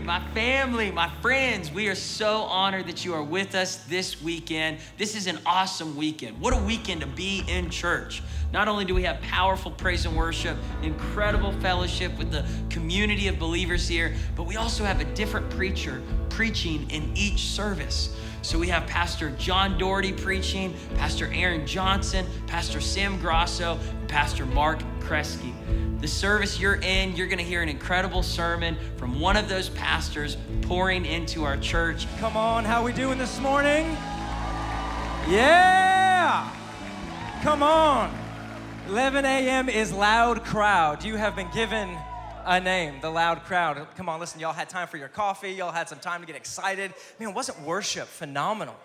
My family, my friends, we are so honored that you are with us this weekend. This is an awesome weekend. What a weekend to be in church. Not only do we have powerful praise and worship, incredible fellowship with the community of believers here, but we also have a different preacher preaching in each service. So we have Pastor John Daugherty preaching, Pastor Aaron Johnson, Pastor Sam Grosso, Pastor Mark Kresge. The service you're in, you're going to hear an incredible sermon from one of those pastors pouring into our church. Come on, how we doing this morning? Yeah! Come on. 11 a.m. is loud crowd. You have been given a name, the loud crowd. Come on, listen, y'all had time for your coffee, y'all had some time to get excited. Man, wasn't worship phenomenal?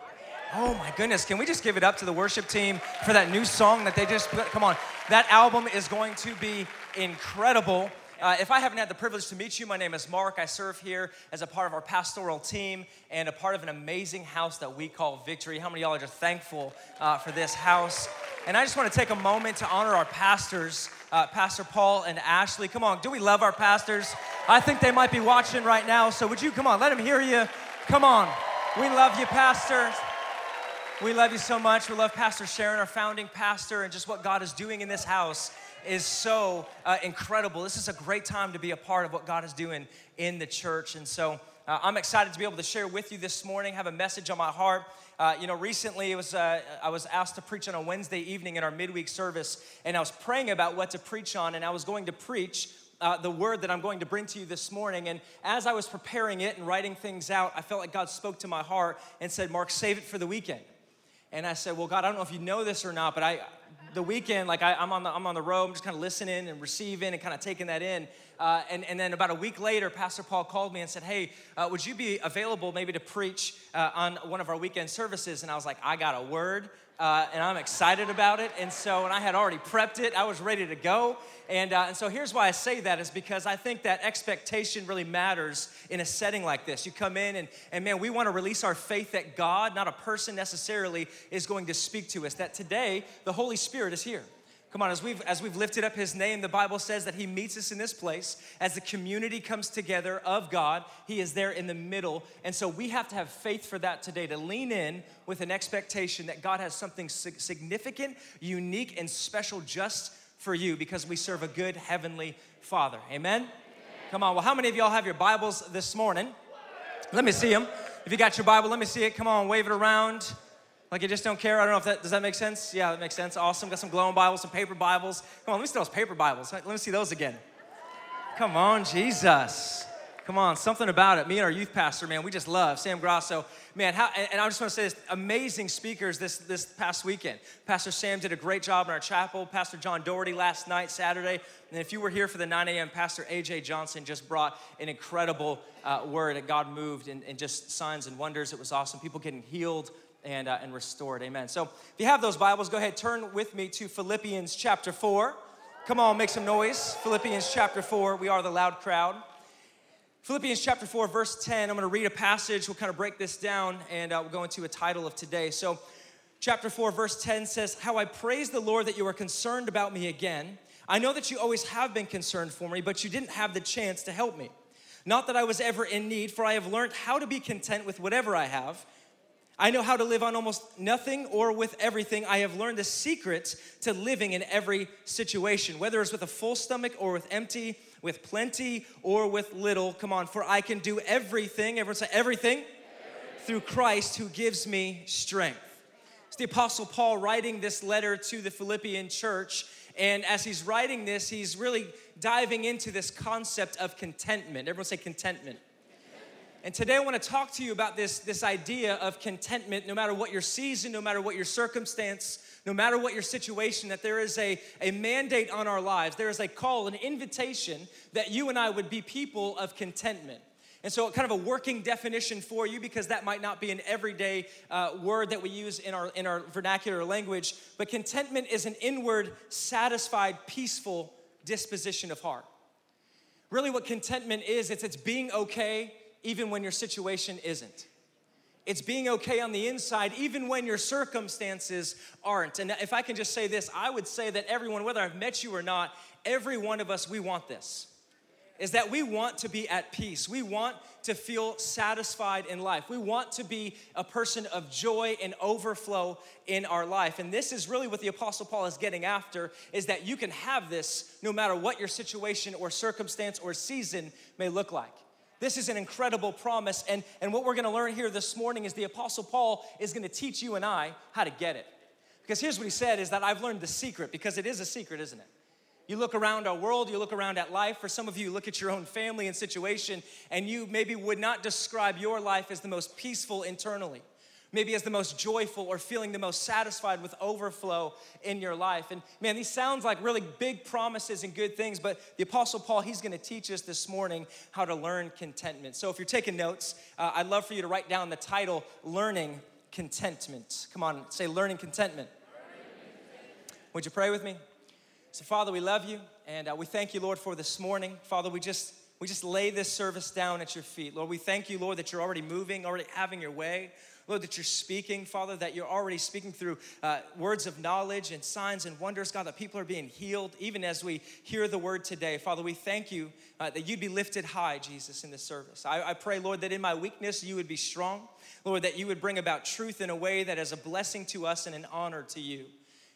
Oh my goodness, can we just give it up to the worship team for that new song that they just put? Come on, that album is going to be incredible. Uh, if I haven't had the privilege to meet you, my name is Mark. I serve here as a part of our pastoral team and a part of an amazing house that we call Victory. How many y'all are just thankful uh, for this house? And I just want to take a moment to honor our pastors, uh, Pastor Paul and Ashley. Come on, do we love our pastors? I think they might be watching right now, so would you come on, let them hear you? Come on. We love you, pastors. We love you so much. We love Pastor Sharon, our founding pastor, and just what God is doing in this house is so uh, incredible. This is a great time to be a part of what God is doing in the church. And so uh, I'm excited to be able to share with you this morning, have a message on my heart. Uh, you know, recently it was, uh, I was asked to preach on a Wednesday evening in our midweek service, and I was praying about what to preach on, and I was going to preach uh, the word that I'm going to bring to you this morning. And as I was preparing it and writing things out, I felt like God spoke to my heart and said, Mark, save it for the weekend. And I said, Well, God, I don't know if you know this or not, but I, the weekend, like I, am on the I'm on the road, I'm just kind of listening and receiving and kind of taking that in. Uh, and, and then about a week later, Pastor Paul called me and said, Hey, uh, would you be available maybe to preach uh, on one of our weekend services? And I was like, I got a word uh, and I'm excited about it. And so, and I had already prepped it, I was ready to go. And, uh, and so here's why I say that is because I think that expectation really matters in a setting like this. You come in and, and man, we want to release our faith that God, not a person necessarily, is going to speak to us. That today, the Holy Spirit is here. Come on, as we've as we've lifted up his name, the Bible says that he meets us in this place as the community comes together of God. He is there in the middle. And so we have to have faith for that today to lean in with an expectation that God has something significant, unique and special just for you because we serve a good heavenly Father. Amen. Amen. Come on. Well, how many of y'all have your Bibles this morning? Let me see them. If you got your Bible, let me see it. Come on, wave it around. Like you just don't care. I don't know if that does that make sense. Yeah, that makes sense. Awesome. Got some glowing Bibles, some paper Bibles. Come on, let me see those paper Bibles. Let me see those again. Come on, Jesus. Come on, something about it. Me and our youth pastor, man, we just love Sam Grosso. Man, how, and I just want to say this: amazing speakers this this past weekend. Pastor Sam did a great job in our chapel. Pastor John Daugherty last night, Saturday, and if you were here for the 9 a.m., Pastor AJ Johnson just brought an incredible uh, word, and God moved and, and just signs and wonders. It was awesome. People getting healed, and, uh, and restored. Amen. So if you have those Bibles, go ahead, turn with me to Philippians chapter 4. Come on, make some noise. Philippians chapter 4. We are the loud crowd. Philippians chapter 4, verse 10. I'm going to read a passage. We'll kind of break this down and uh, we'll go into a title of today. So, chapter 4, verse 10 says, How I praise the Lord that you are concerned about me again. I know that you always have been concerned for me, but you didn't have the chance to help me. Not that I was ever in need, for I have learned how to be content with whatever I have. I know how to live on almost nothing or with everything. I have learned the secret to living in every situation, whether it's with a full stomach or with empty, with plenty or with little. Come on, for I can do everything. Everyone say everything, everything. through Christ who gives me strength. It's the Apostle Paul writing this letter to the Philippian church. And as he's writing this, he's really diving into this concept of contentment. Everyone say contentment. And today I want to talk to you about this, this idea of contentment, no matter what your season, no matter what your circumstance, no matter what your situation, that there is a, a mandate on our lives. There is a call, an invitation that you and I would be people of contentment. And so, kind of a working definition for you, because that might not be an everyday uh, word that we use in our, in our vernacular language, but contentment is an inward, satisfied, peaceful disposition of heart. Really, what contentment is, it's, it's being okay even when your situation isn't. It's being okay on the inside, even when your circumstances aren't. And if I can just say this, I would say that everyone, whether I've met you or not, every one of us, we want this. is that we want to be at peace. We want to feel satisfied in life. We want to be a person of joy and overflow in our life. And this is really what the apostle Paul is getting after is that you can have this no matter what your situation or circumstance or season may look like. This is an incredible promise. And, and what we're gonna learn here this morning is the Apostle Paul is gonna teach you and I how to get it. Because here's what he said is that I've learned the secret, because it is a secret, isn't it? You look around our world, you look around at life. For some of you, you look at your own family and situation, and you maybe would not describe your life as the most peaceful internally, maybe as the most joyful or feeling the most satisfied with overflow in your life. And man, these sounds like really big promises and good things, but the Apostle Paul, he's gonna teach us this morning how to learn contentment. So if you're taking notes, uh, I'd love for you to write down the title Learning Contentment. Come on, say Learning Contentment. Would you pray with me? So, Father, we love you and uh, we thank you, Lord, for this morning. Father, we just we just lay this service down at your feet. Lord, we thank you, Lord, that you're already moving, already having your way. Lord, that you're speaking, Father, that you're already speaking through uh, words of knowledge and signs and wonders, God, that people are being healed even as we hear the word today. Father, we thank you uh, that you'd be lifted high, Jesus, in this service. I, I pray, Lord, that in my weakness you would be strong. Lord, that you would bring about truth in a way that is a blessing to us and an honor to you.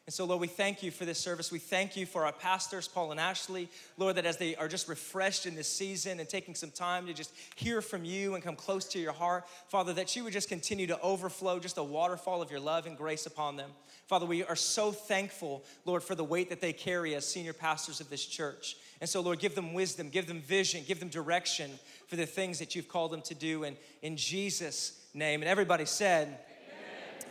And so, Lord, we thank you for this service. We thank you for our pastors, Paul and Ashley. Lord, that as they are just refreshed in this season and taking some time to just hear from you and come close to your heart, Father, that you would just continue to overflow just a waterfall of your love and grace upon them. Father, we are so thankful, Lord, for the weight that they carry as senior pastors of this church. And so, Lord, give them wisdom, give them vision, give them direction for the things that you've called them to do. And in Jesus' name. And everybody said,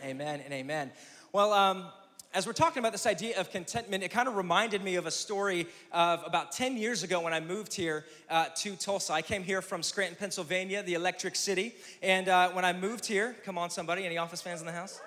Amen, amen and amen. Well, um, as we're talking about this idea of contentment, it kind of reminded me of a story of about 10 years ago when I moved here uh, to Tulsa. I came here from Scranton, Pennsylvania, the electric city. And uh, when I moved here, come on, somebody, any office fans in the house?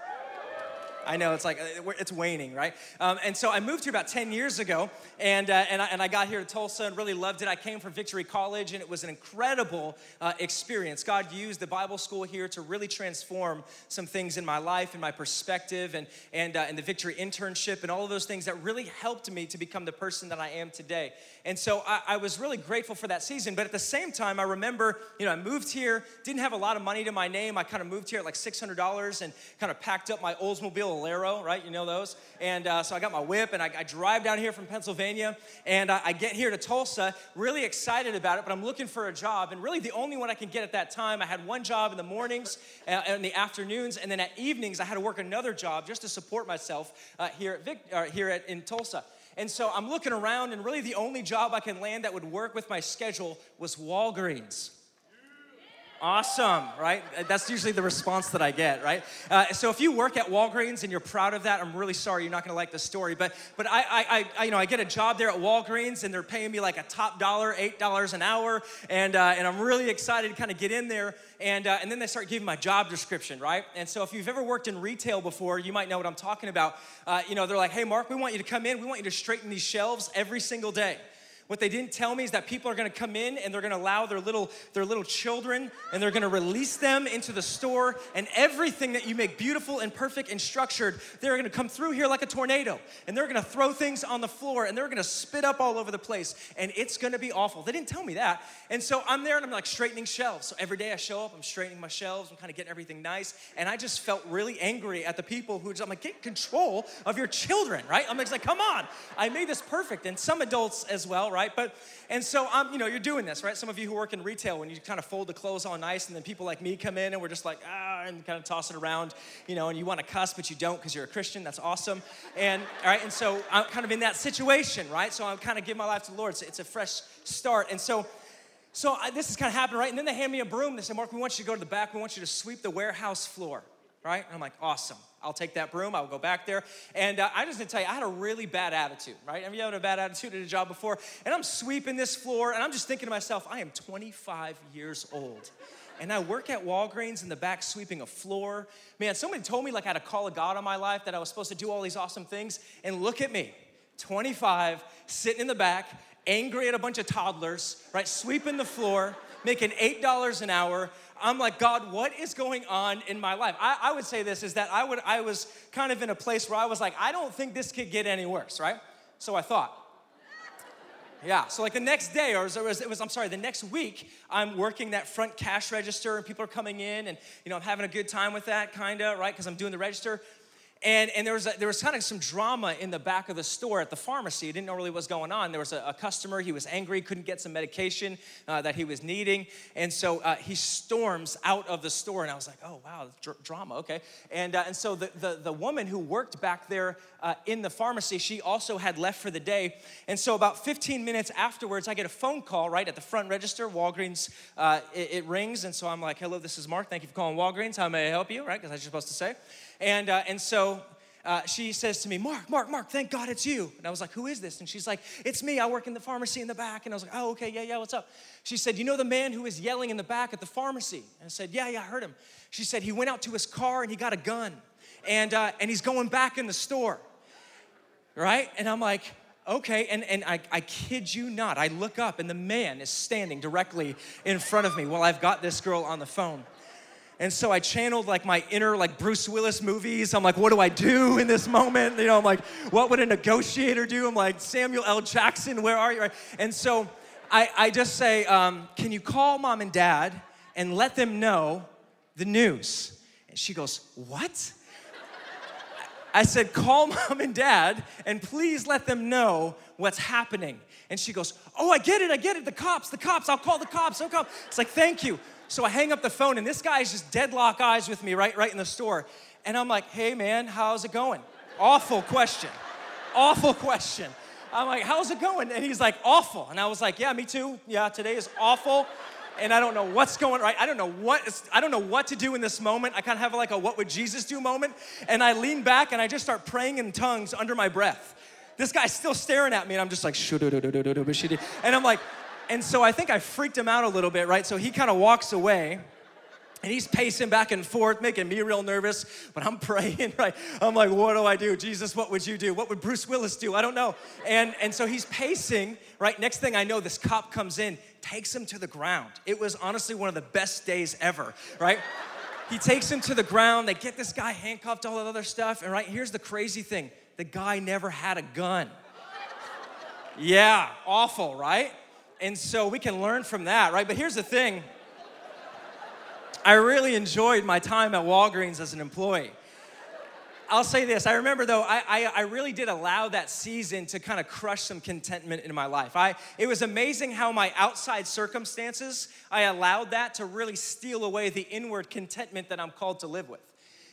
I know it's like uh, it's waning, right? Um, and so I moved here about 10 years ago, and, uh, and, I, and I got here to Tulsa and really loved it. I came from Victory College, and it was an incredible uh, experience. God used the Bible school here to really transform some things in my life and my perspective, and, and, uh, and the Victory internship, and all of those things that really helped me to become the person that I am today. And so I, I was really grateful for that season. But at the same time, I remember, you know, I moved here, didn't have a lot of money to my name. I kind of moved here at like $600 and kind of packed up my Oldsmobile Alero, right? You know those? And uh, so I got my whip and I, I, drive down here from Pennsylvania and I, I get here to Tulsa, really excited about it, but I'm looking for a job. And really the only one I can get at that time, I had one job in the mornings and uh, in the afternoons, and then at evenings I had to work another job just to support myself uh, here, at Vic, uh, here at, in Tulsa. And so I'm looking around, and really the only job I can land that would work with my schedule was Walgreens. Awesome, right? That's usually the response that I get, right? Uh, so if you work at Walgreens and you're proud of that, I'm really sorry you're not going to like the story. But but I, I, I, you know I get a job there at Walgreens and they're paying me like a top dollar, eight dollars an hour, and uh, and I'm really excited to kind of get in there. And uh, and then they start giving my job description, right? And so if you've ever worked in retail before, you might know what I'm talking about. Uh, you know they're like, hey Mark, we want you to come in, we want you to straighten these shelves every single day. What they didn't tell me is that people are gonna come in and they're gonna allow their little, their little children and they're gonna release them into the store and everything that you make beautiful and perfect and structured, they're gonna come through here like a tornado and they're gonna throw things on the floor and they're gonna spit up all over the place and it's gonna be awful. They didn't tell me that. And so I'm there and I'm like straightening shelves. So every day I show up, I'm straightening my shelves, I'm kind of getting everything nice. And I just felt really angry at the people who just, I'm like, get control of your children, right? I'm just like, come on, I made this perfect. And some adults as well, right? But and so I'm, you know, you're doing this, right? Some of you who work in retail, when you kind of fold the clothes all nice, and then people like me come in and we're just like, ah, and kind of toss it around, you know, and you want to cuss, but you don't because you're a Christian. That's awesome. And all right, and so I'm kind of in that situation, right? So I'm kind of giving my life to the Lord. So it's a fresh start. And so so I, this is kind of happening, right? And then they hand me a broom. They say, Mark, we want you to go to the back. We want you to sweep the warehouse floor, right? And I'm like, awesome. I'll take that broom. I'll go back there. And uh, I just need to tell you, I had a really bad attitude, right? Have you had a bad attitude at a job before? And I'm sweeping this floor, and I'm just thinking to myself, I am 25 years old. And I work at Walgreens in the back sweeping a floor. Man, somebody told me like I had a call of God on my life that I was supposed to do all these awesome things. And look at me, 25, sitting in the back, angry at a bunch of toddlers, right? Sweeping the floor, making $8 an hour. I'm like, God, what is going on in my life? I, I would say this is that I would I was kind of in a place where I was like, I don't think this could get any worse, right? So I thought. Yeah, so like the next day, or it was, it was, I'm sorry, the next week, I'm working that front cash register and people are coming in and, you know, I'm having a good time with that, kinda, right? Because I'm doing the register. And, and there was, a, there was kind of some drama in the back of the store at the pharmacy. I didn't know really what was going on. There was a, a customer, he was angry, couldn't get some medication uh, that he was needing. And so uh, he storms out of the store. And I was like, oh, wow, dr- drama, okay. And, uh, and so the, the, the woman who worked back there uh, in the pharmacy, she also had left for the day. And so about 15 minutes afterwards, I get a phone call right at the front register. Walgreens, uh, it, it rings. And so I'm like, hello, this is Mark. Thank you for calling Walgreens. How may I help you, right? Because what you're supposed to say. And, uh, and so uh, she says to me, Mark, Mark, Mark, thank God it's you. And I was like, who is this? And she's like, it's me. I work in the pharmacy in the back. And I was like, oh, okay, yeah, yeah, what's up? She said, you know the man who was yelling in the back at the pharmacy? And I said, yeah, yeah, I heard him. She said, he went out to his car and he got a gun. And, uh, and he's going back in the store. Right? And I'm like, okay. And, and I, I kid you not, I look up and the man is standing directly in front of me while I've got this girl on the phone. And so I channeled like my inner like Bruce Willis movies. I'm like, what do I do in this moment? You know, I'm like, what would a negotiator do? I'm like, Samuel L. Jackson, where are you? And so I, I just say, um, can you call mom and dad and let them know the news? And she goes, what? I said, call mom and dad and please let them know what's happening. And she goes, oh, I get it, I get it, the cops, the cops, I'll call the cops, I'll call. It's like, thank you. So I hang up the phone, and this guy's just deadlock eyes with me right, right in the store. And I'm like, hey man, how's it going? Awful question. Awful question. I'm like, how's it going? And he's like, awful. And I was like, yeah, me too. Yeah, today is awful. And I don't know what's going right. I don't know what is, I don't know what to do in this moment. I kind of have like a what would Jesus do moment. And I lean back and I just start praying in tongues under my breath. This guy's still staring at me, and I'm just like, and I'm like, and so I think I freaked him out a little bit, right? So he kind of walks away. And he's pacing back and forth, making me real nervous. But I'm praying, right? I'm like, what do I do? Jesus, what would you do? What would Bruce Willis do? I don't know. And, and so he's pacing, right? Next thing I know, this cop comes in, takes him to the ground. It was honestly one of the best days ever, right? he takes him to the ground. They get this guy handcuffed, all that other stuff. And right, here's the crazy thing the guy never had a gun. yeah, awful, right? And so we can learn from that, right? But here's the thing I really enjoyed my time at Walgreens as an employee. I'll say this. I remember though, I, I, I, really did allow that season to kind of crush some contentment in my life. I, it was amazing how my outside circumstances, I allowed that to really steal away the inward contentment that I'm called to live with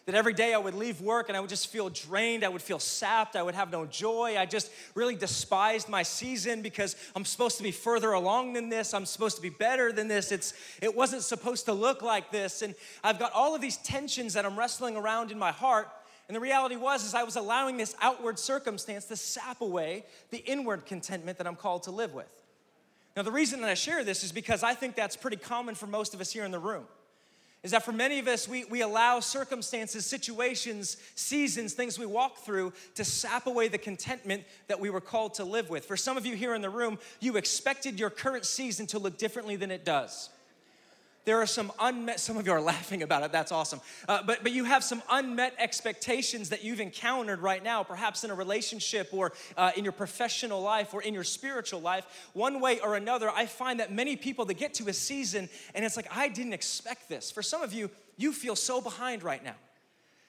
that every day I would leave work and I would just feel drained. I would feel sapped. I would have no joy. I just really despised my season because I'm supposed to be further along than this. I'm supposed to be better than this. It's, it wasn't supposed to look like this. And I've got all of these tensions that I'm wrestling around in my heart. And the reality was is I was allowing this outward circumstance to sap away the inward contentment that I'm called to live with. Now, the reason that I share this is because I think that's pretty common for most of us here in the room is that for many of us, we, we allow circumstances, situations, seasons, things we walk through to sap away the contentment that we were called to live with. For some of you here in the room, you expected your current season to look differently than it does. There are some unmet, some of you are laughing about it, that's awesome. Uh, but, but you have some unmet expectations that you've encountered right now, perhaps in a relationship or uh, in your professional life or in your spiritual life. One way or another, I find that many people, they get to a season and it's like, I didn't expect this. For some of you, you feel so behind right now.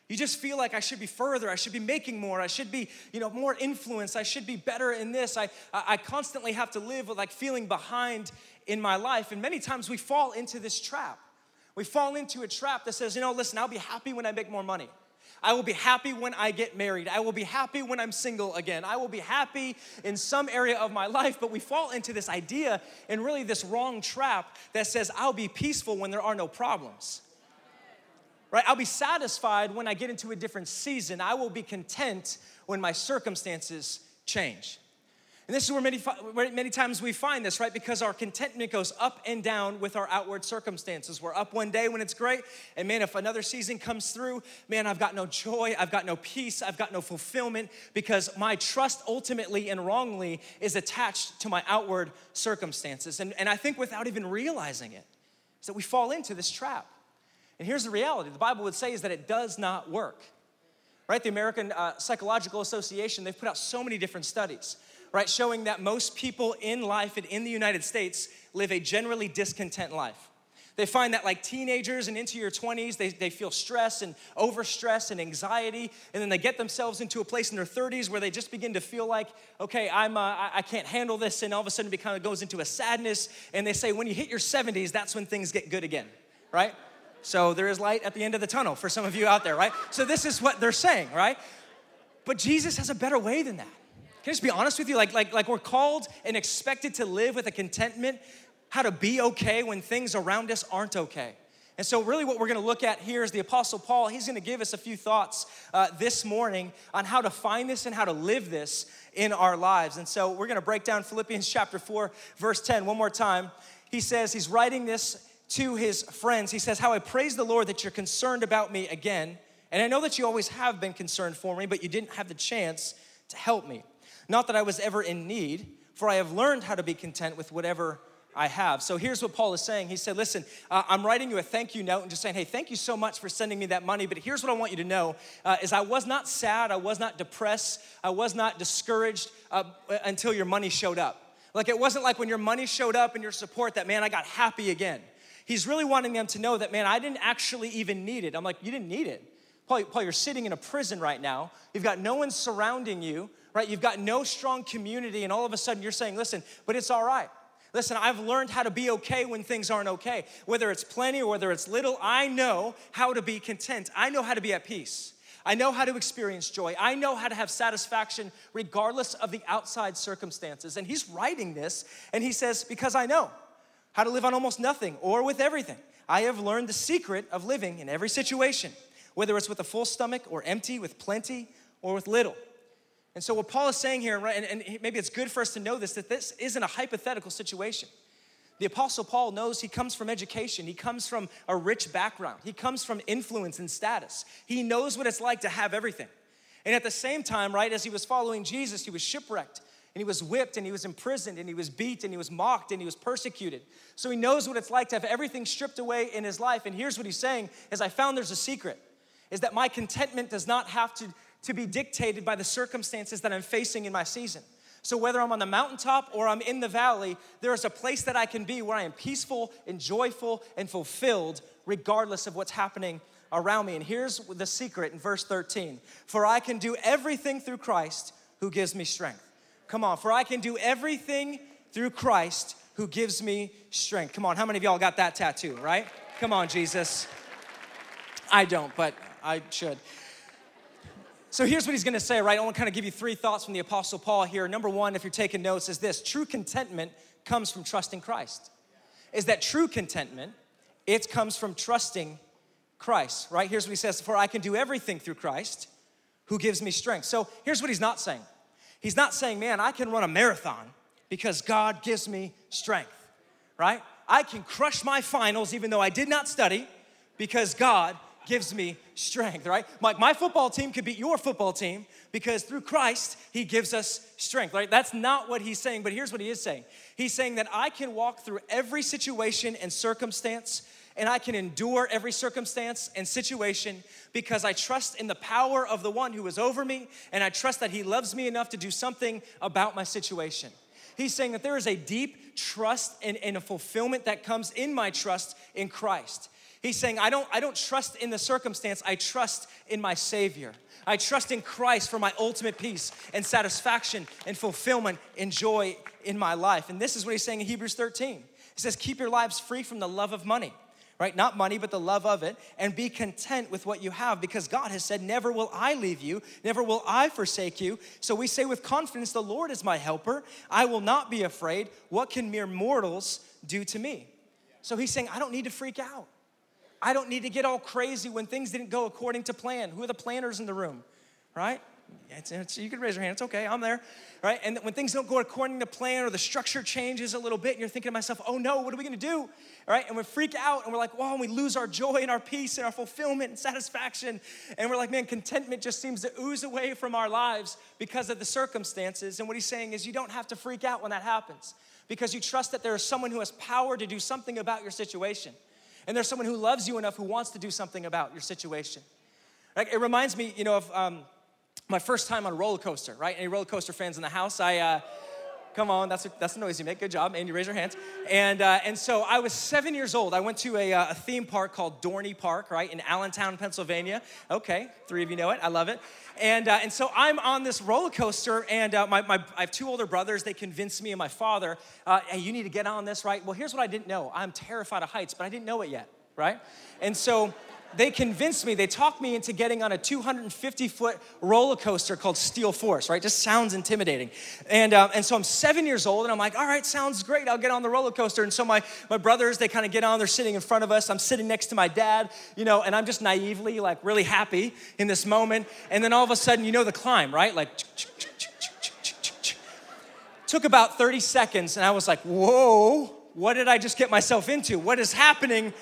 You just feel like I should be further, I should be making more, I should be, you know, more influence, I should be better in this. I, I constantly have to live with like feeling behind in my life. And many times we fall into this trap. We fall into a trap that says, you know, listen, I'll be happy when I make more money. I will be happy when I get married. I will be happy when I'm single again. I will be happy in some area of my life. But we fall into this idea and really this wrong trap that says, I'll be peaceful when there are no problems. Right? I'll be satisfied when I get into a different season. I will be content when my circumstances change. And this is where many, where many times we find this, right? Because our contentment goes up and down with our outward circumstances. We're up one day when it's great, and man, if another season comes through, man, I've got no joy, I've got no peace, I've got no fulfillment because my trust ultimately and wrongly is attached to my outward circumstances. And, and I think without even realizing it, is that we fall into this trap. And here's the reality the Bible would say is that it does not work. Right? The American uh, Psychological Association, they've put out so many different studies right, showing that most people in life and in the United States live a generally discontent life. They find that like teenagers and into your 20s, they, they feel stress and overstress and anxiety. And then they get themselves into a place in their 30s where they just begin to feel like, okay, I'm, uh, I can't handle this. And all of a sudden it kind of goes into a sadness. And they say when you hit your 70s, that's when things get good again, right? So there is light at the end of the tunnel for some of you out there, right? So this is what they're saying, right? But Jesus has a better way than that. Can I just be honest with you? Like, like, like we're called and expected to live with a contentment how to be okay when things around us aren't okay. And so, really, what we're gonna look at here is the Apostle Paul. He's gonna give us a few thoughts uh, this morning on how to find this and how to live this in our lives. And so, we're gonna break down Philippians chapter 4, verse 10 one more time. He says, He's writing this to his friends. He says, How I praise the Lord that you're concerned about me again. And I know that you always have been concerned for me, but you didn't have the chance to help me. Not that I was ever in need, for I have learned how to be content with whatever I have. So here's what Paul is saying. He said, Listen, uh, I'm writing you a thank you note and just saying, Hey, thank you so much for sending me that money. But here's what I want you to know uh, is I was not sad, I was not depressed, I was not discouraged uh, until your money showed up. Like it wasn't like when your money showed up and your support that, man, I got happy again. He's really wanting them to know that, man, I didn't actually even need it. I'm like, you didn't need it. Paul, Paul, you're sitting in a prison right now. You've got no one surrounding you, right? You've got no strong community, and all of a sudden you're saying, listen, but it's all right. Listen, I've learned how to be okay when things aren't okay. Whether it's plenty or whether it's little, I know how to be content. I know how to be at peace. I know how to experience joy. I know how to have satisfaction regardless of the outside circumstances. And he's writing this, and he says, Because I know how to live on almost nothing or with everything. I have learned the secret of living in every situation, whether it's with a full stomach or empty, with plenty or with little. And so, what Paul is saying here, and, and maybe it's good for us to know this, that this isn't a hypothetical situation. The Apostle Paul knows he comes from education, he comes from a rich background, he comes from influence and status. He knows what it's like to have everything. And at the same time, right, as he was following Jesus, he was shipwrecked and he was whipped and he was imprisoned and he was beat and he was mocked and he was persecuted. So he knows what it's like to have everything stripped away in his life. And here's what he's saying is I found there's a secret is that my contentment does not have to to be dictated by the circumstances that I'm facing in my season. So, whether I'm on the mountaintop or I'm in the valley, there is a place that I can be where I am peaceful and joyful and fulfilled, regardless of what's happening around me. And here's the secret in verse 13 For I can do everything through Christ who gives me strength. Come on, for I can do everything through Christ who gives me strength. Come on, how many of y'all got that tattoo, right? Come on, Jesus. I don't, but I should. So here's what he's gonna say, right? I wanna kind of give you three thoughts from the Apostle Paul here. Number one, if you're taking notes, is this true contentment comes from trusting Christ. Is that true contentment? It comes from trusting Christ, right? Here's what he says For I can do everything through Christ who gives me strength. So here's what he's not saying He's not saying, man, I can run a marathon because God gives me strength, right? I can crush my finals even though I did not study because God gives me strength, right? Like my football team could beat your football team because through Christ, He gives us strength, right? That's not what He's saying, but here's what He is saying He's saying that I can walk through every situation and circumstance and I can endure every circumstance and situation because I trust in the power of the one who is over me and I trust that He loves me enough to do something about my situation. He's saying that there is a deep trust and, and a fulfillment that comes in my trust in Christ. He's saying, I don't, I don't trust in the circumstance, I trust in my Savior. I trust in Christ for my ultimate peace and satisfaction and fulfillment and joy in my life. And this is what he's saying in Hebrews 13. He says, Keep your lives free from the love of money, right? Not money, but the love of it, and be content with what you have because God has said, Never will I leave you, never will I forsake you. So we say with confidence, The Lord is my helper. I will not be afraid. What can mere mortals do to me? So he's saying, I don't need to freak out. I don't need to get all crazy when things didn't go according to plan. Who are the planners in the room, right? It's, it's, you can raise your hand. It's okay. I'm there, right? And when things don't go according to plan or the structure changes a little bit, and you're thinking to myself, "Oh no, what are we going to do?" Right? And we freak out, and we're like, "Wow!" And we lose our joy and our peace and our fulfillment and satisfaction, and we're like, "Man, contentment just seems to ooze away from our lives because of the circumstances." And what he's saying is, you don't have to freak out when that happens because you trust that there is someone who has power to do something about your situation and there's someone who loves you enough who wants to do something about your situation. Like, it reminds me, you know, of um, my first time on a roller coaster, right? Any roller coaster fans in the house? I, uh, Come on, that's, a, that's the noise you make. Good job. And you raise your hands. And, uh, and so I was seven years old. I went to a, uh, a theme park called Dorney Park, right, in Allentown, Pennsylvania. Okay, three of you know it. I love it. And, uh, and so I'm on this roller coaster, and uh, my, my, I have two older brothers. They convinced me and my father, uh, hey, you need to get on this, right? Well, here's what I didn't know I'm terrified of heights, but I didn't know it yet, right? And so they convinced me, they talked me into getting on a 250 foot roller coaster called Steel Force, right? Just sounds intimidating. And, uh, and so I'm seven years old and I'm like, all right, sounds great. I'll get on the roller coaster. And so my, my brothers, they kind of get on, they're sitting in front of us. I'm sitting next to my dad, you know, and I'm just naively, like, really happy in this moment. And then all of a sudden, you know, the climb, right? Like, took about 30 seconds and I was like, whoa, what did I just get myself into? What is happening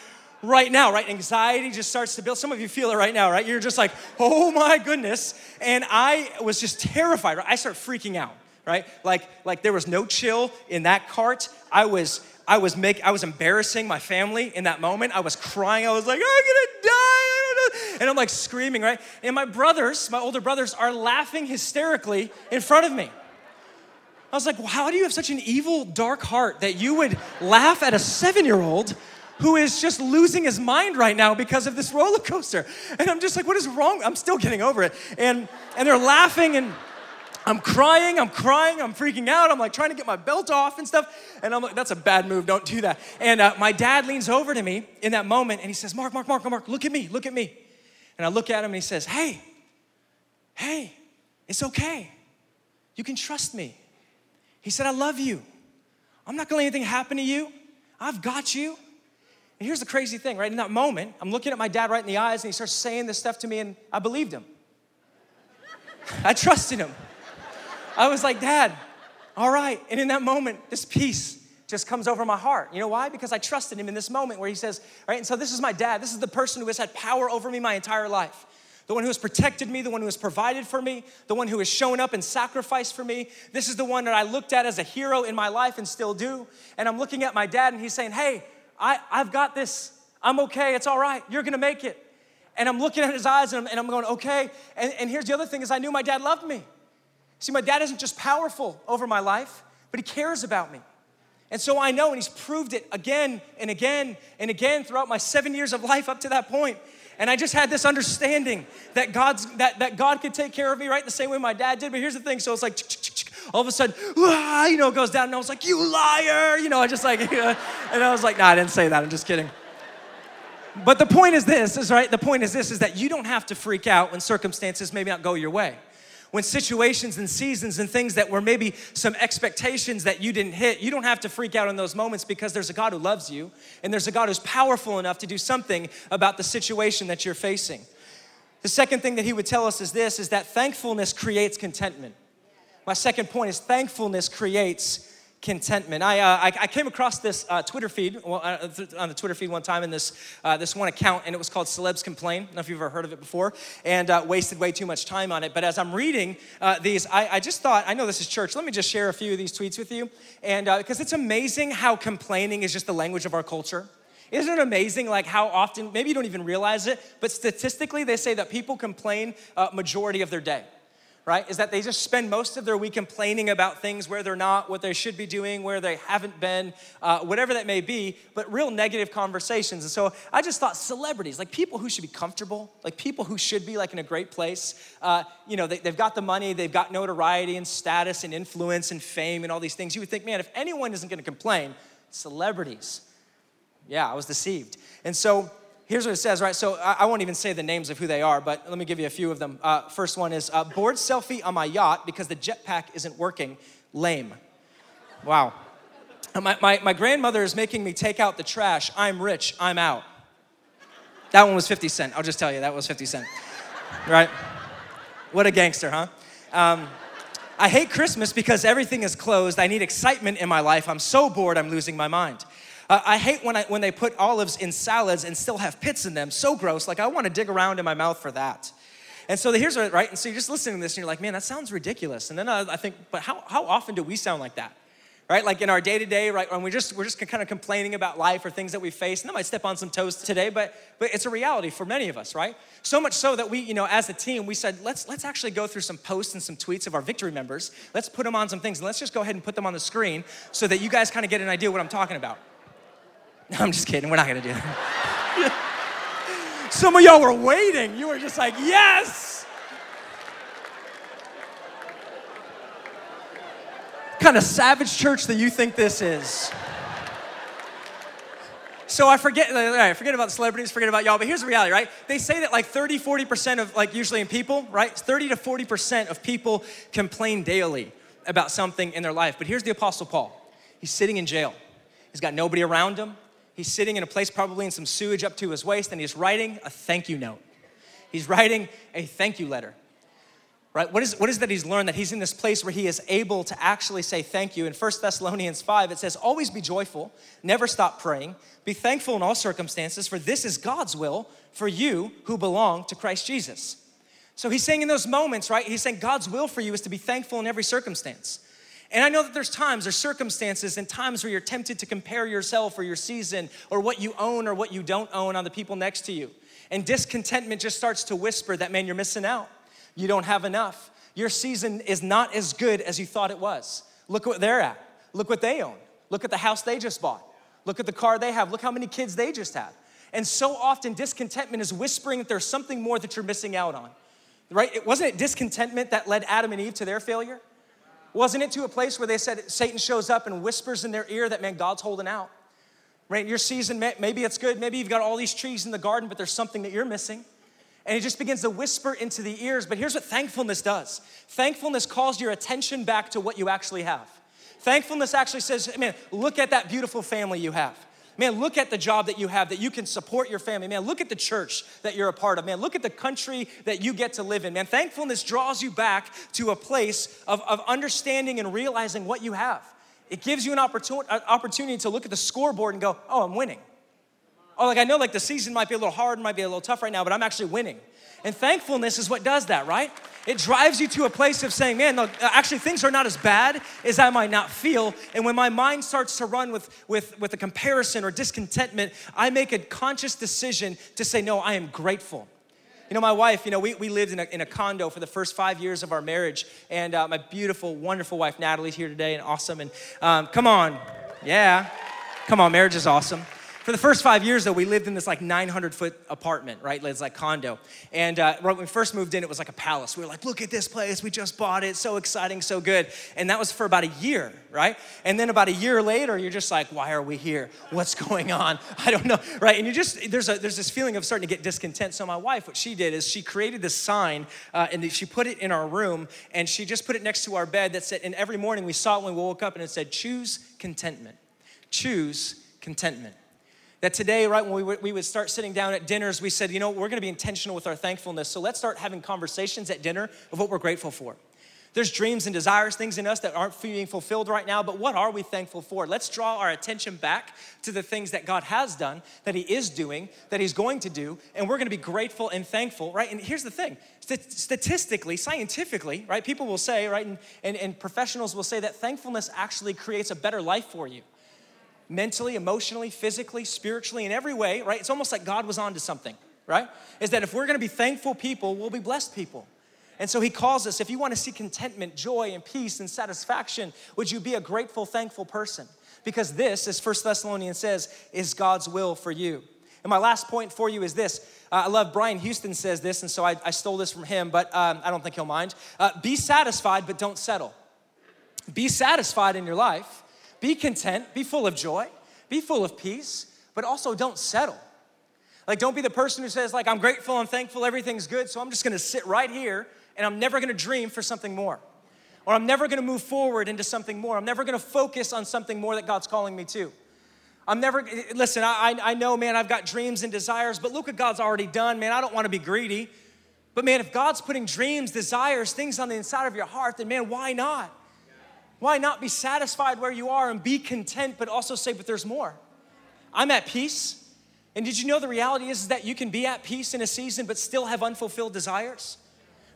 right now, right? Anxiety just starts to build. Some of you feel it right now, right? You're just like, oh my goodness. And I was just terrified. Right? I start freaking out, right? Like, like there was no chill in that cart. I was, I was make, I was embarrassing my family in that moment. I was crying. I was like, I'm gonna die. And I'm like screaming, right? And my brothers, my older brothers, are laughing hysterically in front of me. I was like, well, how do you have such an evil, dark heart that you would laugh at a seven year old who is just losing his mind right now because of this roller coaster. And I'm just like, what is wrong? I'm still getting over it. And, and they're laughing and I'm crying, I'm crying, I'm freaking out. I'm like trying to get my belt off and stuff. And I'm like, that's a bad move, don't do that. And uh, my dad leans over to me in that moment and he says, Mark, Mark, Mark, Mark, look at me, look at me. And I look at him and he says, Hey, hey, it's okay. You can trust me. He said, I love you. I'm not gonna let anything happen to you. I've got you. And here's the crazy thing, right? In that moment, I'm looking at my dad right in the eyes and he starts saying this stuff to me, and I believed him. I trusted him. I was like, Dad, all right. And in that moment, this peace just comes over my heart. You know why? Because I trusted him in this moment where he says, right? And so this is my dad. This is the person who has had power over me my entire life. The one who has protected me, the one who has provided for me, the one who has shown up and sacrificed for me. This is the one that I looked at as a hero in my life and still do. And I'm looking at my dad and he's saying, Hey, I, I've got this. I'm okay. It's all right. You're going to make it. And I'm looking at his eyes and I'm, and I'm going, okay. And, and here's the other thing is I knew my dad loved me. See, my dad isn't just powerful over my life, but he cares about me. And so I know, and he's proved it again and again and again throughout my seven years of life up to that point. And I just had this understanding that God's that, that God could take care of me right the same way my dad did. But here's the thing: so it's like all of a sudden, ah, you know, it goes down, and I was like, "You liar!" You know, I just like, and I was like, "No, I didn't say that. I'm just kidding." But the point is this: is right. The point is this: is that you don't have to freak out when circumstances maybe not go your way. When situations and seasons and things that were maybe some expectations that you didn't hit, you don't have to freak out in those moments because there's a God who loves you and there's a God who's powerful enough to do something about the situation that you're facing. The second thing that he would tell us is this is that thankfulness creates contentment. My second point is thankfulness creates contentment. I, uh, I, I, came across this uh, Twitter feed well, uh, on the Twitter feed one time in this, uh, this one account, and it was called Celebs Complain. I don't know if you've ever heard of it before, and uh, wasted way too much time on it. But as I'm reading uh, these, I, I, just thought, I know this is church. Let me just share a few of these tweets with you, and because it's amazing how complaining is just the language of our culture. Isn't it amazing, like how often, maybe you don't even realize it, but statistically, they say that people complain majority of their day right, is that they just spend most of their week complaining about things where they're not, what they should be doing, where they haven't been, uh, whatever that may be, but real negative conversations. And so I just thought celebrities, like people who should be comfortable, like people who should be like in a great place, uh, you know, they, they've got the money, they've got notoriety and status and influence and fame and all these things. You would think, man, if anyone isn't gonna complain, celebrities. Yeah, I was deceived. And so here's what it says, right? So I, I, won't even say the names of who they are, but let me give you a few of them. Uh, first one is uh, bored selfie on my yacht because the jetpack isn't working. Lame. Wow. Uh, my, my, my grandmother is making me take out the trash. I'm rich. I'm out. That one was 50 Cent. I'll just tell you, that was 50 Cent. Right? What a gangster, huh? Um, I hate Christmas because everything is closed. I need excitement in my life. I'm so bored, I'm losing my mind. Uh, I hate when, I, when they put olives in salads and still have pits in them. So gross. Like, I want to dig around in my mouth for that. And so here's what, right? And so you're just listening to this and you're like, man, that sounds ridiculous. And then I, I think, but how, how often do we sound like that? right? Like in our day to day, right? When we're just we're just kind of complaining about life or things that we face, and I might step on some toes today, but but it's a reality for many of us, right? So much so that we, you know, as a team, we said let's let's actually go through some posts and some tweets of our victory members. Let's put them on some things, and let's just go ahead and put them on the screen so that you guys kind of get an idea what I'm talking about. No, I'm just kidding. We're not gonna do that. some of y'all were waiting. You were just like, yes. kind of savage church that you think this is? So I forget, I forget about the celebrities, forget about y'all, but here's the reality, right? They say that like 30, 40% of, like usually in people, right? 30 to 40% of people complain daily about something in their life. But here's the Apostle Paul. He's sitting in jail. He's got nobody around him. He's sitting in a place probably in some sewage up to his waist, and he's writing a thank you note. He's writing a thank you letter right? What is, what is that he's learned that he's in this place where he is able to actually say thank you? In 1 Thessalonians 5, it says, Always be joyful, never stop praying, be thankful in all circumstances, for this is God's will for you who belong to Christ Jesus. So he's saying in those moments, right? He's saying God's will for you is to be thankful in every circumstance. And I know that there's times, there's circumstances and times where you're tempted to compare yourself or your season or what you own or what you don't own on the people next to you. And discontentment just starts to whisper that, man, you're missing out. You don't have enough. Your season is not as good as you thought it was. Look what they're at. Look what they own. Look at the house they just bought. Look at the car they have. Look how many kids they just had. And so often, discontentment is whispering that there's something more that you're missing out on. Right? It, wasn't it discontentment that led Adam and Eve to their failure? Wasn't it to a place where they said Satan shows up and whispers in their ear that, man, God's holding out? Right? Your season, maybe it's good. Maybe you've got all these trees in the garden, but there's something that you're missing and it just begins to whisper into the ears. But here's what thankfulness does thankfulness calls your attention back to what you actually have. Thankfulness actually says, man, look at that beautiful family you have. Man, look at the job that you have that you can support your family. Man, look at the church that you're a part of. Man, look at the country that you get to live in. Man, thankfulness draws you back to a place of, of understanding and realizing what you have. It gives you an uh, opportunity to look at the scoreboard and go, oh, I'm winning. Oh, like I know like the season might be a little hard, might be a little tough right now, but I'm actually winning. And thankfulness is what does that, right? It drives you to a place of saying, man, no, actually things are not as bad as I might not feel. And when my mind starts to run with, with, with a comparison or discontentment, I make a conscious decision to say, no, I am grateful. You know, my wife, you know, we, we lived in a, in a condo for the first five years of our marriage. And uh, my beautiful, wonderful wife, Natalie's here today and awesome. And um, come on, yeah, come on, marriage is awesome for the first five years, though, we lived in this like 900 foot apartment, right? It's like condo. And uh, when we first moved in, it was like a palace. We were like, look at this place. We just bought it. So exciting, so good. And that was for about a year, right? And then about a year later, you're just like, why are we here? What's going on? I don't know, right? And you just, there's, a, there's this feeling of starting to get discontent. So my wife, what she did is she created this sign uh, and she put it in our room and she just put it next to our bed that said, and every morning we saw it when we woke up and it said, choose contentment. Choose contentment that today, right, when we, would, we would start sitting down at dinners, we said, you know, we're gonna be intentional with our thankfulness. So let's start having conversations at dinner of what we're grateful for. There's dreams and desires, things in us that aren't being fulfilled right now, but what are we thankful for? Let's draw our attention back to the things that God has done, that He is doing, that He's going to do, and we're gonna be grateful and thankful, right? And here's the thing statistically, scientifically, right, people will say, right, and, and, and professionals will say that thankfulness actually creates a better life for you mentally, emotionally, physically, spiritually, in every way, right? It's almost like God was onto something, right? Is that if we're gonna be thankful people, we'll be blessed people. And so he calls us, if you wanna see contentment, joy, and peace and satisfaction, would you be a grateful, thankful person? Because this, as First Thessalonians says, is God's will for you. And my last point for you is this. Uh, I love Brian Houston says this, and so I, I stole this from him, but um, I don't think he'll mind. Uh, be satisfied, but don't settle. Be satisfied in your life, be content, be full of joy, be full of peace, but also don't settle. Like, don't be the person who says, like, I'm grateful, I'm thankful, everything's good, so I'm just gonna sit right here and I'm never gonna dream for something more. Or I'm never gonna move forward into something more. I'm never gonna focus on something more that God's calling me to. I'm never, eh, eh, listen, I, I know, man, I've got dreams and desires, but look what God's already done, man. I don't wanna be greedy. But man, if God's putting dreams, desires, things on the inside of your heart, then man, why not? Why not be satisfied where you are and be content, but also say, but there's more? I'm at peace. And did you know the reality is, is that you can be at peace in a season but still have unfulfilled desires?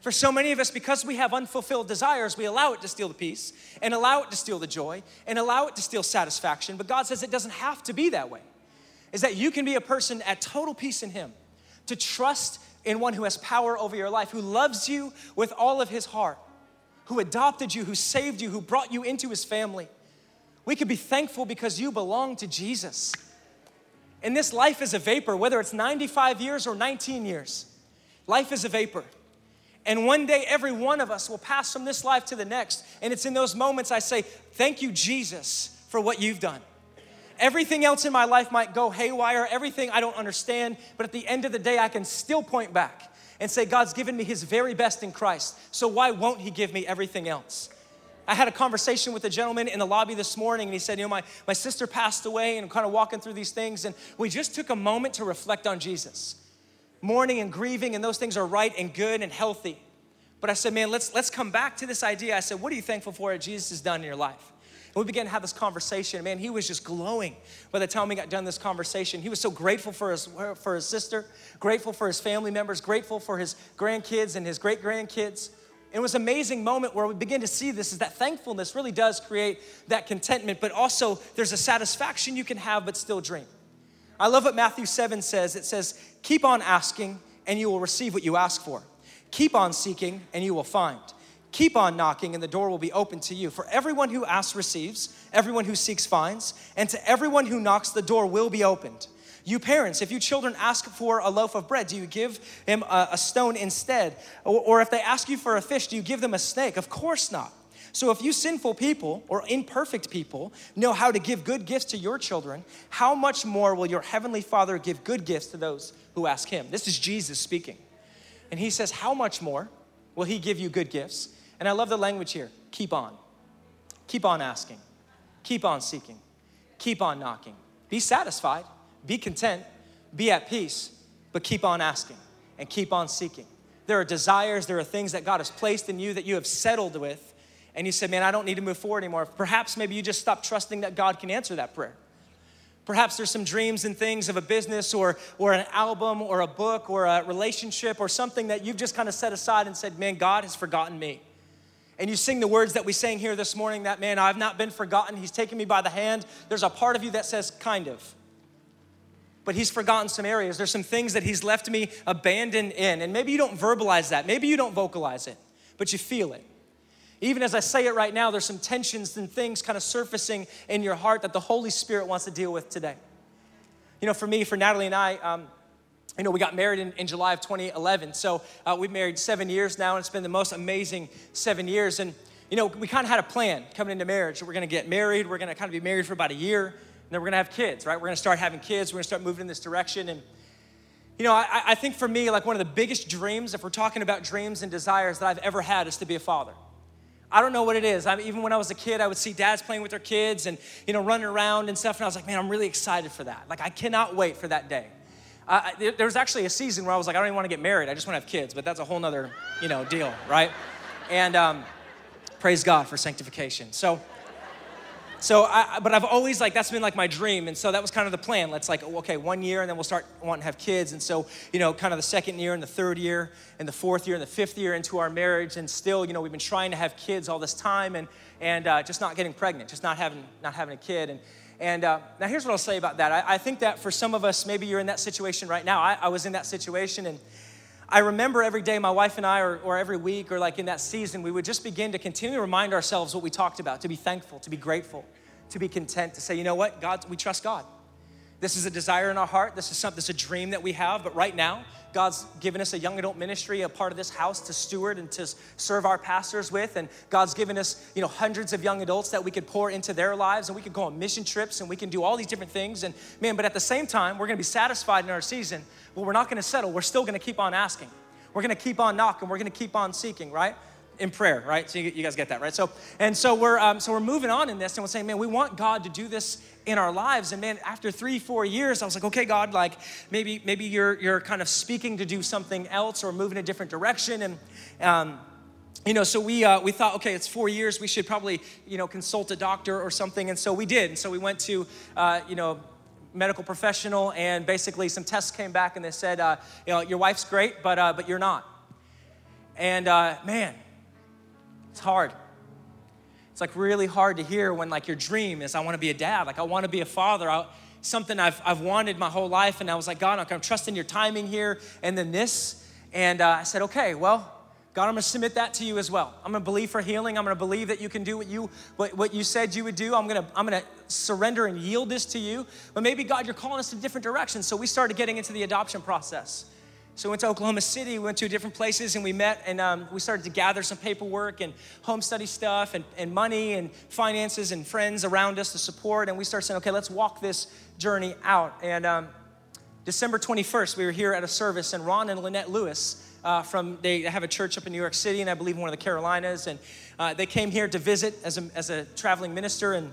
For so many of us, because we have unfulfilled desires, we allow it to steal the peace and allow it to steal the joy and allow it to steal satisfaction. But God says it doesn't have to be that way. Is that you can be a person at total peace in Him, to trust in one who has power over your life, who loves you with all of His heart, who adopted you, who saved you, who brought you into His family. We could be thankful because you belong to Jesus. And this life is a vapor, whether it's 95 years or 19 years. Life is a vapor. And one day, every one of us will pass from this life to the next. And it's in those moments I say, Thank you, Jesus, for what you've done. Everything else in my life might go haywire, everything I don't understand, but at the end of the day, I can still point back and say, God's given me His very best in Christ. So why won't He give me everything else? I had a conversation with a gentleman in the lobby this morning, and he said, You know, my, my sister passed away, and I'm kind of walking through these things, and we just took a moment to reflect on Jesus mourning and grieving, and those things are right and good and healthy. But I said, man, let's, let's come back to this idea. I said, what are you thankful for that Jesus has done in your life? And we began to have this conversation. Man, he was just glowing by the time we got done this conversation. He was so grateful for his, for his sister, grateful for his family members, grateful for his grandkids and his great grandkids. It was an amazing moment where we begin to see this is that thankfulness really does create that contentment, but also there's a satisfaction you can have but still dream. I love what Matthew 7 says. It says, Keep on asking, and you will receive what you ask for. Keep on seeking, and you will find. Keep on knocking, and the door will be open to you. For everyone who asks receives, everyone who seeks finds, and to everyone who knocks, the door will be opened. You parents, if you children ask for a loaf of bread, do you give him a, a stone instead? Or, or if they ask you for a fish, do you give them a snake? Of course not. So, if you sinful people or imperfect people know how to give good gifts to your children, how much more will your heavenly Father give good gifts to those who ask him? This is Jesus speaking. And he says, How much more will he give you good gifts? And I love the language here keep on. Keep on asking. Keep on seeking. Keep on knocking. Be satisfied. Be content. Be at peace. But keep on asking and keep on seeking. There are desires, there are things that God has placed in you that you have settled with and you said, Man, I don't need to move forward anymore, perhaps maybe you just stop trusting that God can answer that prayer. Perhaps there's some dreams and things of a business or, or an album or a book or a relationship or something that you've just kind of set aside and said, Man, God has forgotten me. And you sing the words that we sang here this morning that, man, I've not been forgotten. He's taken me by the hand. There's a part of you that says, kind of. But he's forgotten some areas. There's some things that he's left me abandoned in. And maybe you don't verbalize that. Maybe you don't vocalize it, but you feel it. Even as I say it right now, there's some tensions and things kind of surfacing in your heart that the Holy Spirit wants to deal with today. You know, for me, for Natalie and I, um, you know, we got married in, in July of 2011. So uh, we've married seven years now, and it's been the most amazing seven years. And, you know, we kind of had a plan coming into marriage. We're going to get married. We're going to kind of be married for about a year, and then we're going to have kids, right? We're going to start having kids. We're going to start moving in this direction. And, you know, I, I think for me, like one of the biggest dreams, if we're talking about dreams and desires that I've ever had, is to be a father. I don't know what it is. I mean, even when I was a kid, I would see dads playing with their kids and, you know, running around and stuff. And I was like, man, I'm really excited for that. Like, I cannot wait for that day. Uh, there was actually a season where I was like, I don't even want to get married. I just want to have kids. But that's a whole nother, you know, deal, right? And um, praise God for sanctification. So, so, I, but I've always like that's been like my dream, and so that was kind of the plan. Let's like okay, one year, and then we'll start wanting to have kids, and so you know, kind of the second year, and the third year, and the fourth year, and the fifth year into our marriage, and still, you know, we've been trying to have kids all this time, and and uh, just not getting pregnant, just not having not having a kid, and and uh, now here's what I'll say about that. I, I, think that for some of us, maybe you're in that situation right now. I, I was in that situation, and I remember every day, my wife and I, or, or every week, or like in that season, we would just begin to continue to remind ourselves what we talked about to be thankful, to be grateful, to be content, to say, you know what, God, we trust God. This is a desire in our heart. This is something, this is a dream that we have. But right now, God's given us a young adult ministry, a part of this house to steward and to serve our pastors with. And God's given us, you know, hundreds of young adults that we could pour into their lives and we could go on mission trips and we can do all these different things. And man, but at the same time, we're gonna be satisfied in our season. Well, we're not gonna settle. We're still gonna keep on asking. We're gonna keep on knocking. We're gonna keep on seeking, right? In prayer, right? So you, you, guys get that, right? So and so we're um, so we're moving on in this, and we're saying, man, we want God to do this in our lives. And man, after three, four years, I was like, okay, God, like maybe maybe you're you're kind of speaking to do something else or move in a different direction, and. Um, you know, so we uh, we thought, okay, it's four years. We should probably, you know, consult a doctor or something. And so we did. And so we went to, uh, you know, medical professional, and basically some tests came back, and they said, uh, you know, your wife's great, but uh, but you're not. And uh, man, it's hard. It's like really hard to hear when like your dream is I want to be a dad, like I want to be a father. I, something I've, I've wanted my whole life, and I was like, God, I'm trusting your timing here, and then this. And uh, I said, okay, well, God, I'm gonna submit that to you as well. I'm gonna believe for healing. I'm gonna believe that you can do what you what, what you said you would do. I'm gonna I'm gonna surrender and yield this to you. But maybe God, you're calling us to different directions. So we started getting into the adoption process. So we went to Oklahoma City, we went to different places, and we met, and um, we started to gather some paperwork and home study stuff, and, and money and finances and friends around us to support. And we started saying, okay, let's walk this journey out. And um, December 21st, we were here at a service, and Ron and Lynette Lewis uh, from, they have a church up in New York City, and I believe one of the Carolinas. And uh, they came here to visit as a, as a traveling minister, and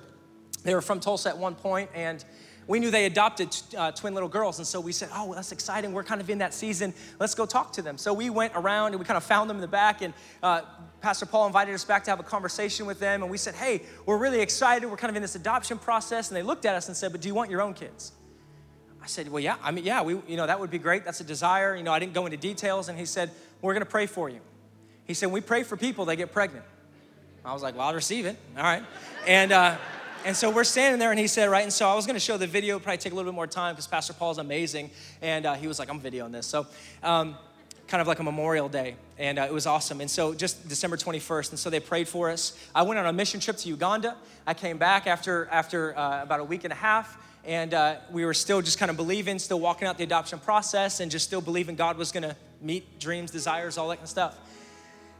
they were from Tulsa at one point, and we knew they adopted uh, twin little girls, and so we said, "Oh, that's exciting. We're kind of in that season. Let's go talk to them." So we went around and we kind of found them in the back, and uh, Pastor Paul invited us back to have a conversation with them, and we said, "Hey, we're really excited. We're kind of in this adoption process." And they looked at us and said, "But do you want your own kids?" I said, well, yeah, I mean, yeah, we, you know, that would be great. That's a desire. You know, I didn't go into details. And he said, we're going to pray for you. He said, we pray for people, they get pregnant. I was like, well, I'll receive it. All right. And, uh, and so we're standing there, and he said, right, and so I was going to show the video, probably take a little bit more time because Pastor Paul's amazing. And uh, he was like, I'm videoing this. So, um, kind of like a Memorial Day, and uh, it was awesome. And so, just December 21st, and so they prayed for us. I went on a mission trip to Uganda. I came back after, after uh, about a week and a half and uh, we were still just kind of believing, still walking out the adoption process, and just still believing God was going to meet dreams, desires, all that kind of stuff.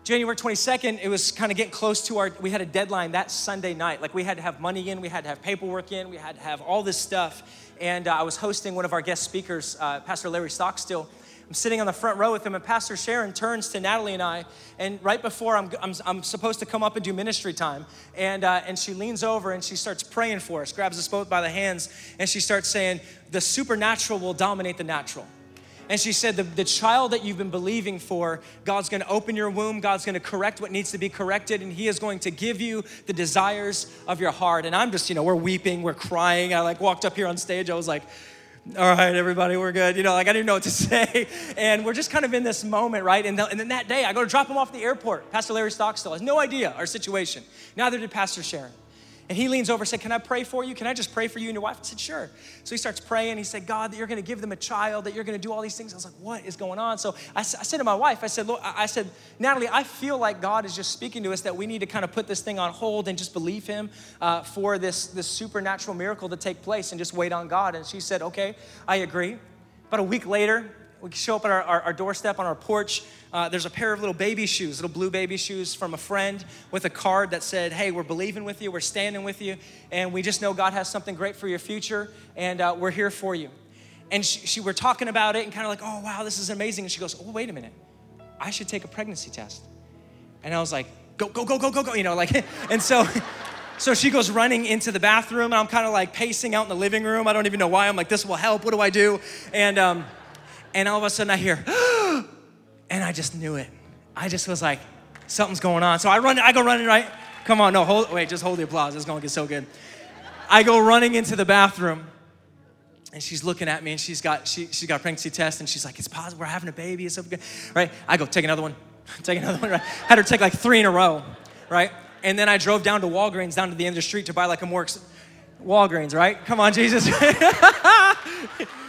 January 22nd, it was kind of getting close to our, we had a deadline that Sunday night. Like we had to have money in, we had to have paperwork in, we had to have all this stuff. And uh, I was hosting one of our guest speakers, uh, Pastor Larry Stockstill, I'm sitting on the front row with him, and Pastor Sharon turns to Natalie and I, and right before I'm, I'm, I'm supposed to come up and do ministry time, and, uh, and she leans over and she starts praying for us, grabs us both by the hands, and she starts saying, The supernatural will dominate the natural. And she said, the, the child that you've been believing for, God's gonna open your womb, God's gonna correct what needs to be corrected, and He is going to give you the desires of your heart. And I'm just, you know, we're weeping, we're crying. I like walked up here on stage, I was like, all right, everybody, we're good. You know, like I didn't know what to say. And we're just kind of in this moment, right? And, the, and then that day, I go to drop him off at the airport. Pastor Larry Stockstill has no idea our situation. Neither did Pastor Sharon. And he leans over and said, Can I pray for you? Can I just pray for you and your wife? I said, Sure. So he starts praying. He said, God, that you're going to give them a child, that you're going to do all these things. I was like, What is going on? So I, I said to my wife, I said, Look, I said, Natalie, I feel like God is just speaking to us that we need to kind of put this thing on hold and just believe Him uh, for this, this supernatural miracle to take place and just wait on God. And she said, Okay, I agree. About a week later, we show up at our, our, our doorstep on our porch. Uh, there's a pair of little baby shoes, little blue baby shoes from a friend with a card that said, Hey, we're believing with you, we're standing with you, and we just know God has something great for your future, and uh, we're here for you. And she, she, we're talking about it and kind of like, Oh, wow, this is amazing. And she goes, Oh, wait a minute, I should take a pregnancy test. And I was like, Go, go, go, go, go, go, you know, like, and so. So she goes running into the bathroom, and I'm kind of like pacing out in the living room. I don't even know why. I'm like, this will help. What do I do? And um, and all of a sudden I hear, and I just knew it. I just was like, something's going on. So I run, I go running right. Come on, no, hold, wait, just hold the applause. It's gonna get so good. I go running into the bathroom, and she's looking at me, and she's got she she got pregnancy test, and she's like, it's positive, we're having a baby, it's so good, right? I go take another one, take another one, right? Had her take like three in a row, right? And then I drove down to Walgreens, down to the end of the street to buy like a more Walgreens, right? Come on, Jesus.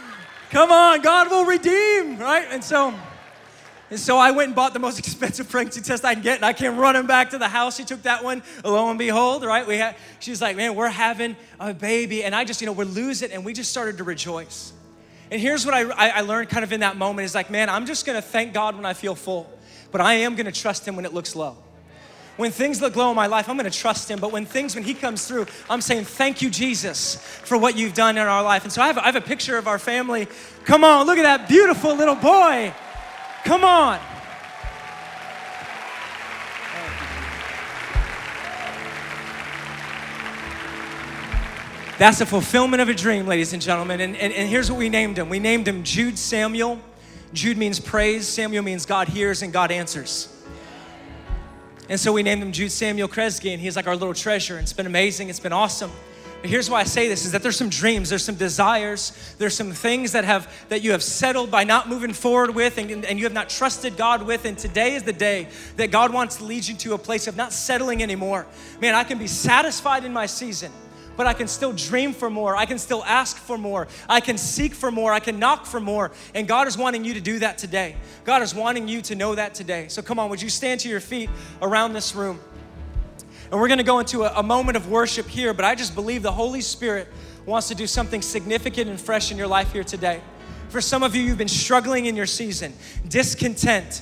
Come on, God will redeem, right? And so, and so I went and bought the most expensive pregnancy test I can get, and I came running back to the house. She took that one. Lo and behold, right? We had. She's like, "Man, we're having a baby," and I just, you know, we lose it, and we just started to rejoice. And here's what I, I learned kind of in that moment is like, man, I'm just gonna thank God when I feel full, but I am gonna trust Him when it looks low. When things look low in my life, I'm gonna trust Him. But when things, when He comes through, I'm saying, Thank you, Jesus, for what you've done in our life. And so I have, I have a picture of our family. Come on, look at that beautiful little boy. Come on. That's the fulfillment of a dream, ladies and gentlemen. And, and, and here's what we named him we named him Jude Samuel. Jude means praise, Samuel means God hears and God answers. And so we named him Jude Samuel Kresge, and he's like our little treasure. And it's been amazing, it's been awesome. But here's why I say this is that there's some dreams, there's some desires, there's some things that have that you have settled by not moving forward with and, and you have not trusted God with. And today is the day that God wants to lead you to a place of not settling anymore. Man, I can be satisfied in my season but I can still dream for more. I can still ask for more. I can seek for more. I can knock for more. And God is wanting you to do that today. God is wanting you to know that today. So come on, would you stand to your feet around this room? And we're going to go into a, a moment of worship here, but I just believe the Holy Spirit wants to do something significant and fresh in your life here today. For some of you, you've been struggling in your season, discontent,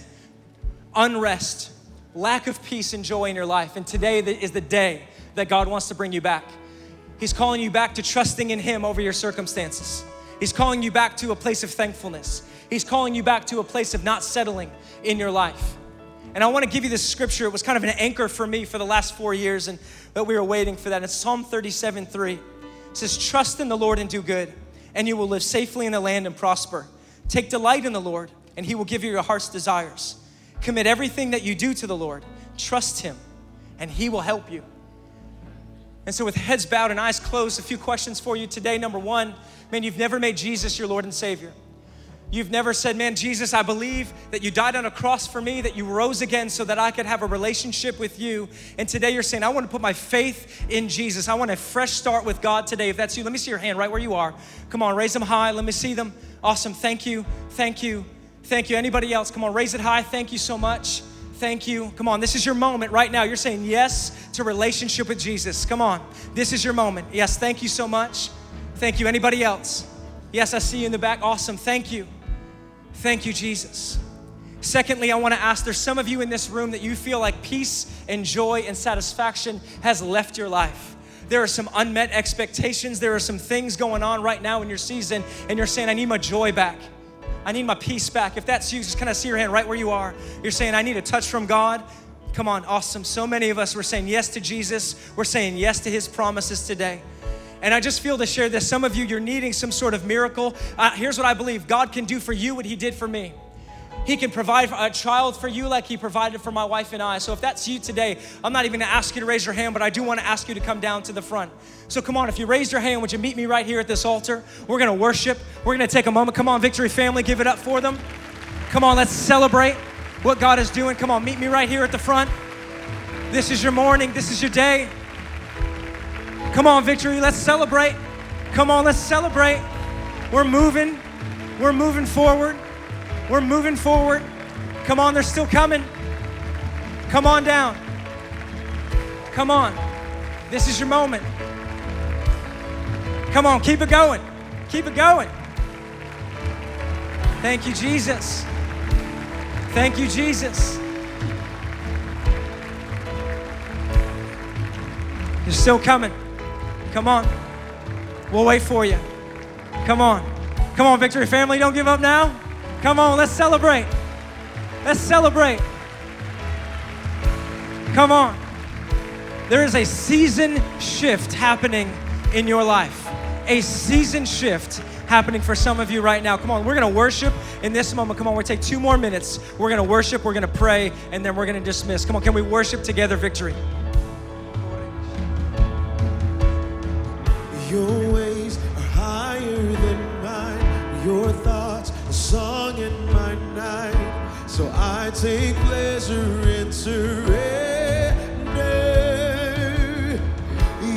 unrest, lack of peace and joy in your life. And today is the day that God wants to bring you back. He's calling you back to trusting in Him over your circumstances. He's calling you back to a place of thankfulness. He's calling you back to a place of not settling in your life. And I want to give you this scripture. It was kind of an anchor for me for the last four years, and that we were waiting for that. It's Psalm 37 3. It says, Trust in the Lord and do good, and you will live safely in the land and prosper. Take delight in the Lord, and he will give you your heart's desires. Commit everything that you do to the Lord. Trust him, and he will help you. And so, with heads bowed and eyes closed, a few questions for you today. Number one, man, you've never made Jesus your Lord and Savior. You've never said, Man, Jesus, I believe that you died on a cross for me, that you rose again so that I could have a relationship with you. And today you're saying, I want to put my faith in Jesus. I want a fresh start with God today. If that's you, let me see your hand right where you are. Come on, raise them high. Let me see them. Awesome. Thank you. Thank you. Thank you. Anybody else? Come on, raise it high. Thank you so much. Thank you. Come on, this is your moment right now. You're saying yes to relationship with Jesus. Come on, this is your moment. Yes, thank you so much. Thank you. Anybody else? Yes, I see you in the back. Awesome. Thank you. Thank you, Jesus. Secondly, I want to ask there's some of you in this room that you feel like peace and joy and satisfaction has left your life. There are some unmet expectations. There are some things going on right now in your season, and you're saying, I need my joy back. I need my peace back. If that's you, just kind of see your hand right where you are. You're saying, I need a touch from God. Come on, awesome. So many of us, we're saying yes to Jesus. We're saying yes to his promises today. And I just feel to share this. Some of you, you're needing some sort of miracle. Uh, here's what I believe God can do for you what He did for me. He can provide a child for you like He provided for my wife and I. So if that's you today, I'm not even gonna ask you to raise your hand, but I do wanna ask you to come down to the front. So come on, if you raise your hand, would you meet me right here at this altar? We're gonna worship. We're gonna take a moment. Come on, Victory Family, give it up for them. Come on, let's celebrate what God is doing. Come on, meet me right here at the front. This is your morning, this is your day. Come on, victory, let's celebrate. Come on, let's celebrate. We're moving. We're moving forward. We're moving forward. Come on, they're still coming. Come on down. Come on. This is your moment. Come on, keep it going. Keep it going. Thank you, Jesus. Thank you, Jesus. You're still coming. Come on. We'll wait for you. Come on. Come on, Victory Family, don't give up now. Come on, let's celebrate. Let's celebrate. Come on. There is a season shift happening in your life. A season shift happening for some of you right now. Come on, we're gonna worship in this moment. Come on, gonna take two more minutes. We're gonna worship, we're gonna pray, and then we're gonna dismiss. Come on, can we worship together victory? Your ways are higher than mine. Your thoughts night. So I take pleasure in surrender.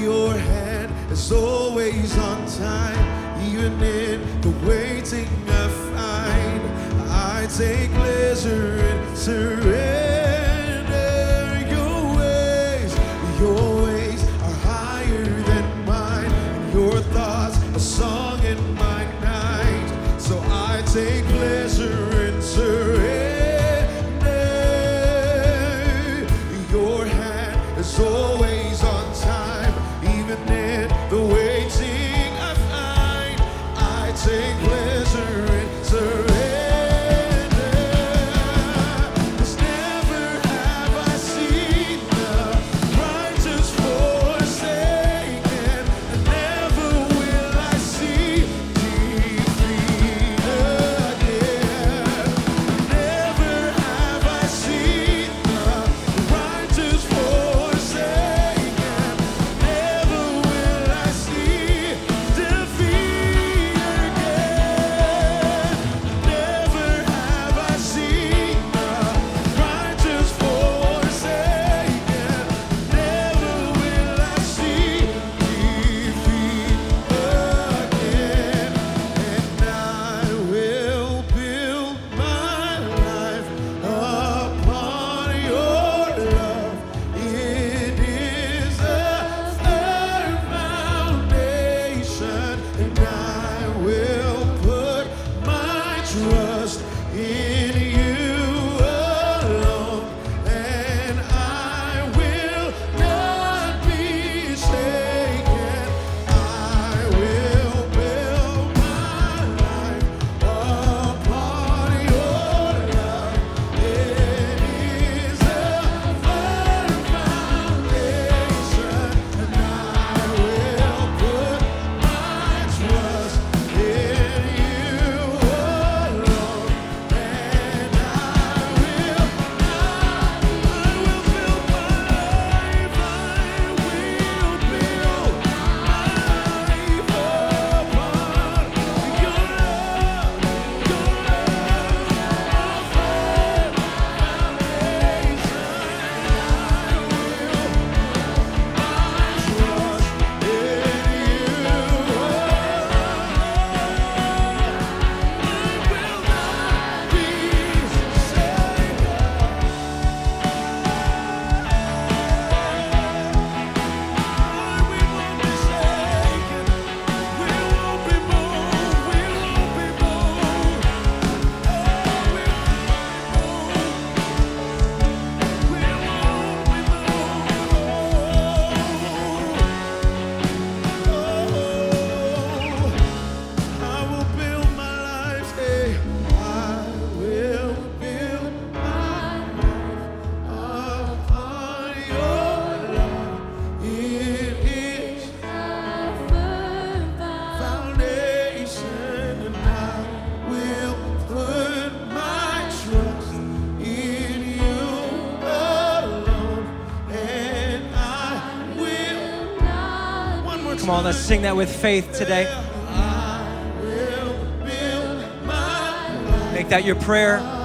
Your hand is always on time, even in the waiting I find. I take pleasure in surrender. Sing that with faith today. Make that your prayer.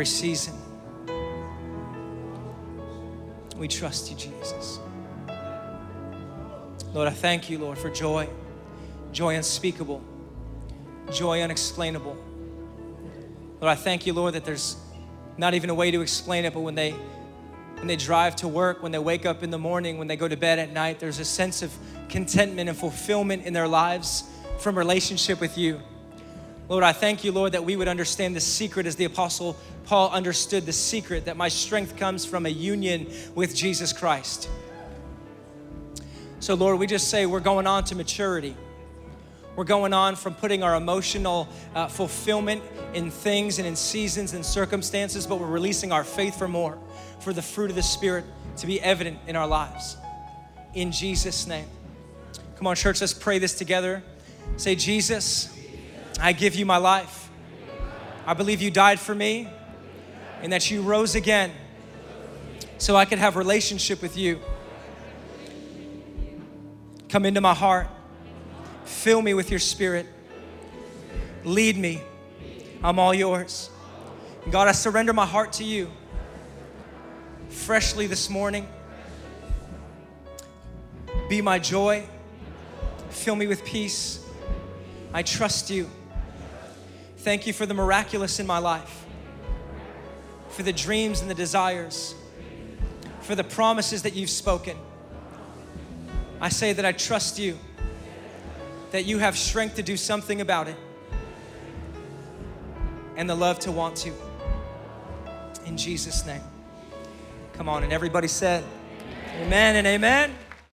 Every season, we trust you, Jesus. Lord, I thank you, Lord, for joy, joy unspeakable, joy unexplainable. Lord, I thank you, Lord, that there's not even a way to explain it, but when they when they drive to work, when they wake up in the morning, when they go to bed at night, there's a sense of contentment and fulfillment in their lives from relationship with you. Lord, I thank you, Lord, that we would understand the secret as the Apostle Paul understood the secret that my strength comes from a union with Jesus Christ. So, Lord, we just say we're going on to maturity. We're going on from putting our emotional uh, fulfillment in things and in seasons and circumstances, but we're releasing our faith for more, for the fruit of the Spirit to be evident in our lives. In Jesus' name. Come on, church, let's pray this together. Say, Jesus, I give you my life. I believe you died for me and that you rose again so I could have relationship with you. Come into my heart. Fill me with your spirit. Lead me. I'm all yours. God, I surrender my heart to you freshly this morning. Be my joy. Fill me with peace. I trust you. Thank you for the miraculous in my life, for the dreams and the desires, for the promises that you've spoken. I say that I trust you, that you have strength to do something about it, and the love to want to. In Jesus' name. Come on, and everybody said, Amen and amen.